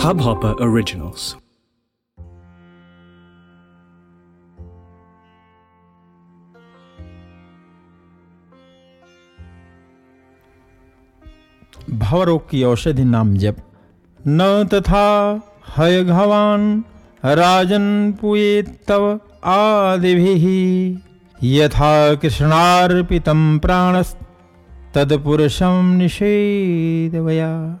Hubhopper Originals. भवरोग की औषधि नाम जप। न तथा हय घवान राजन पुए तव आदिभिः। यथा कृष्णार्पितं प्राणस्तत्पुरुषं निषेधवया।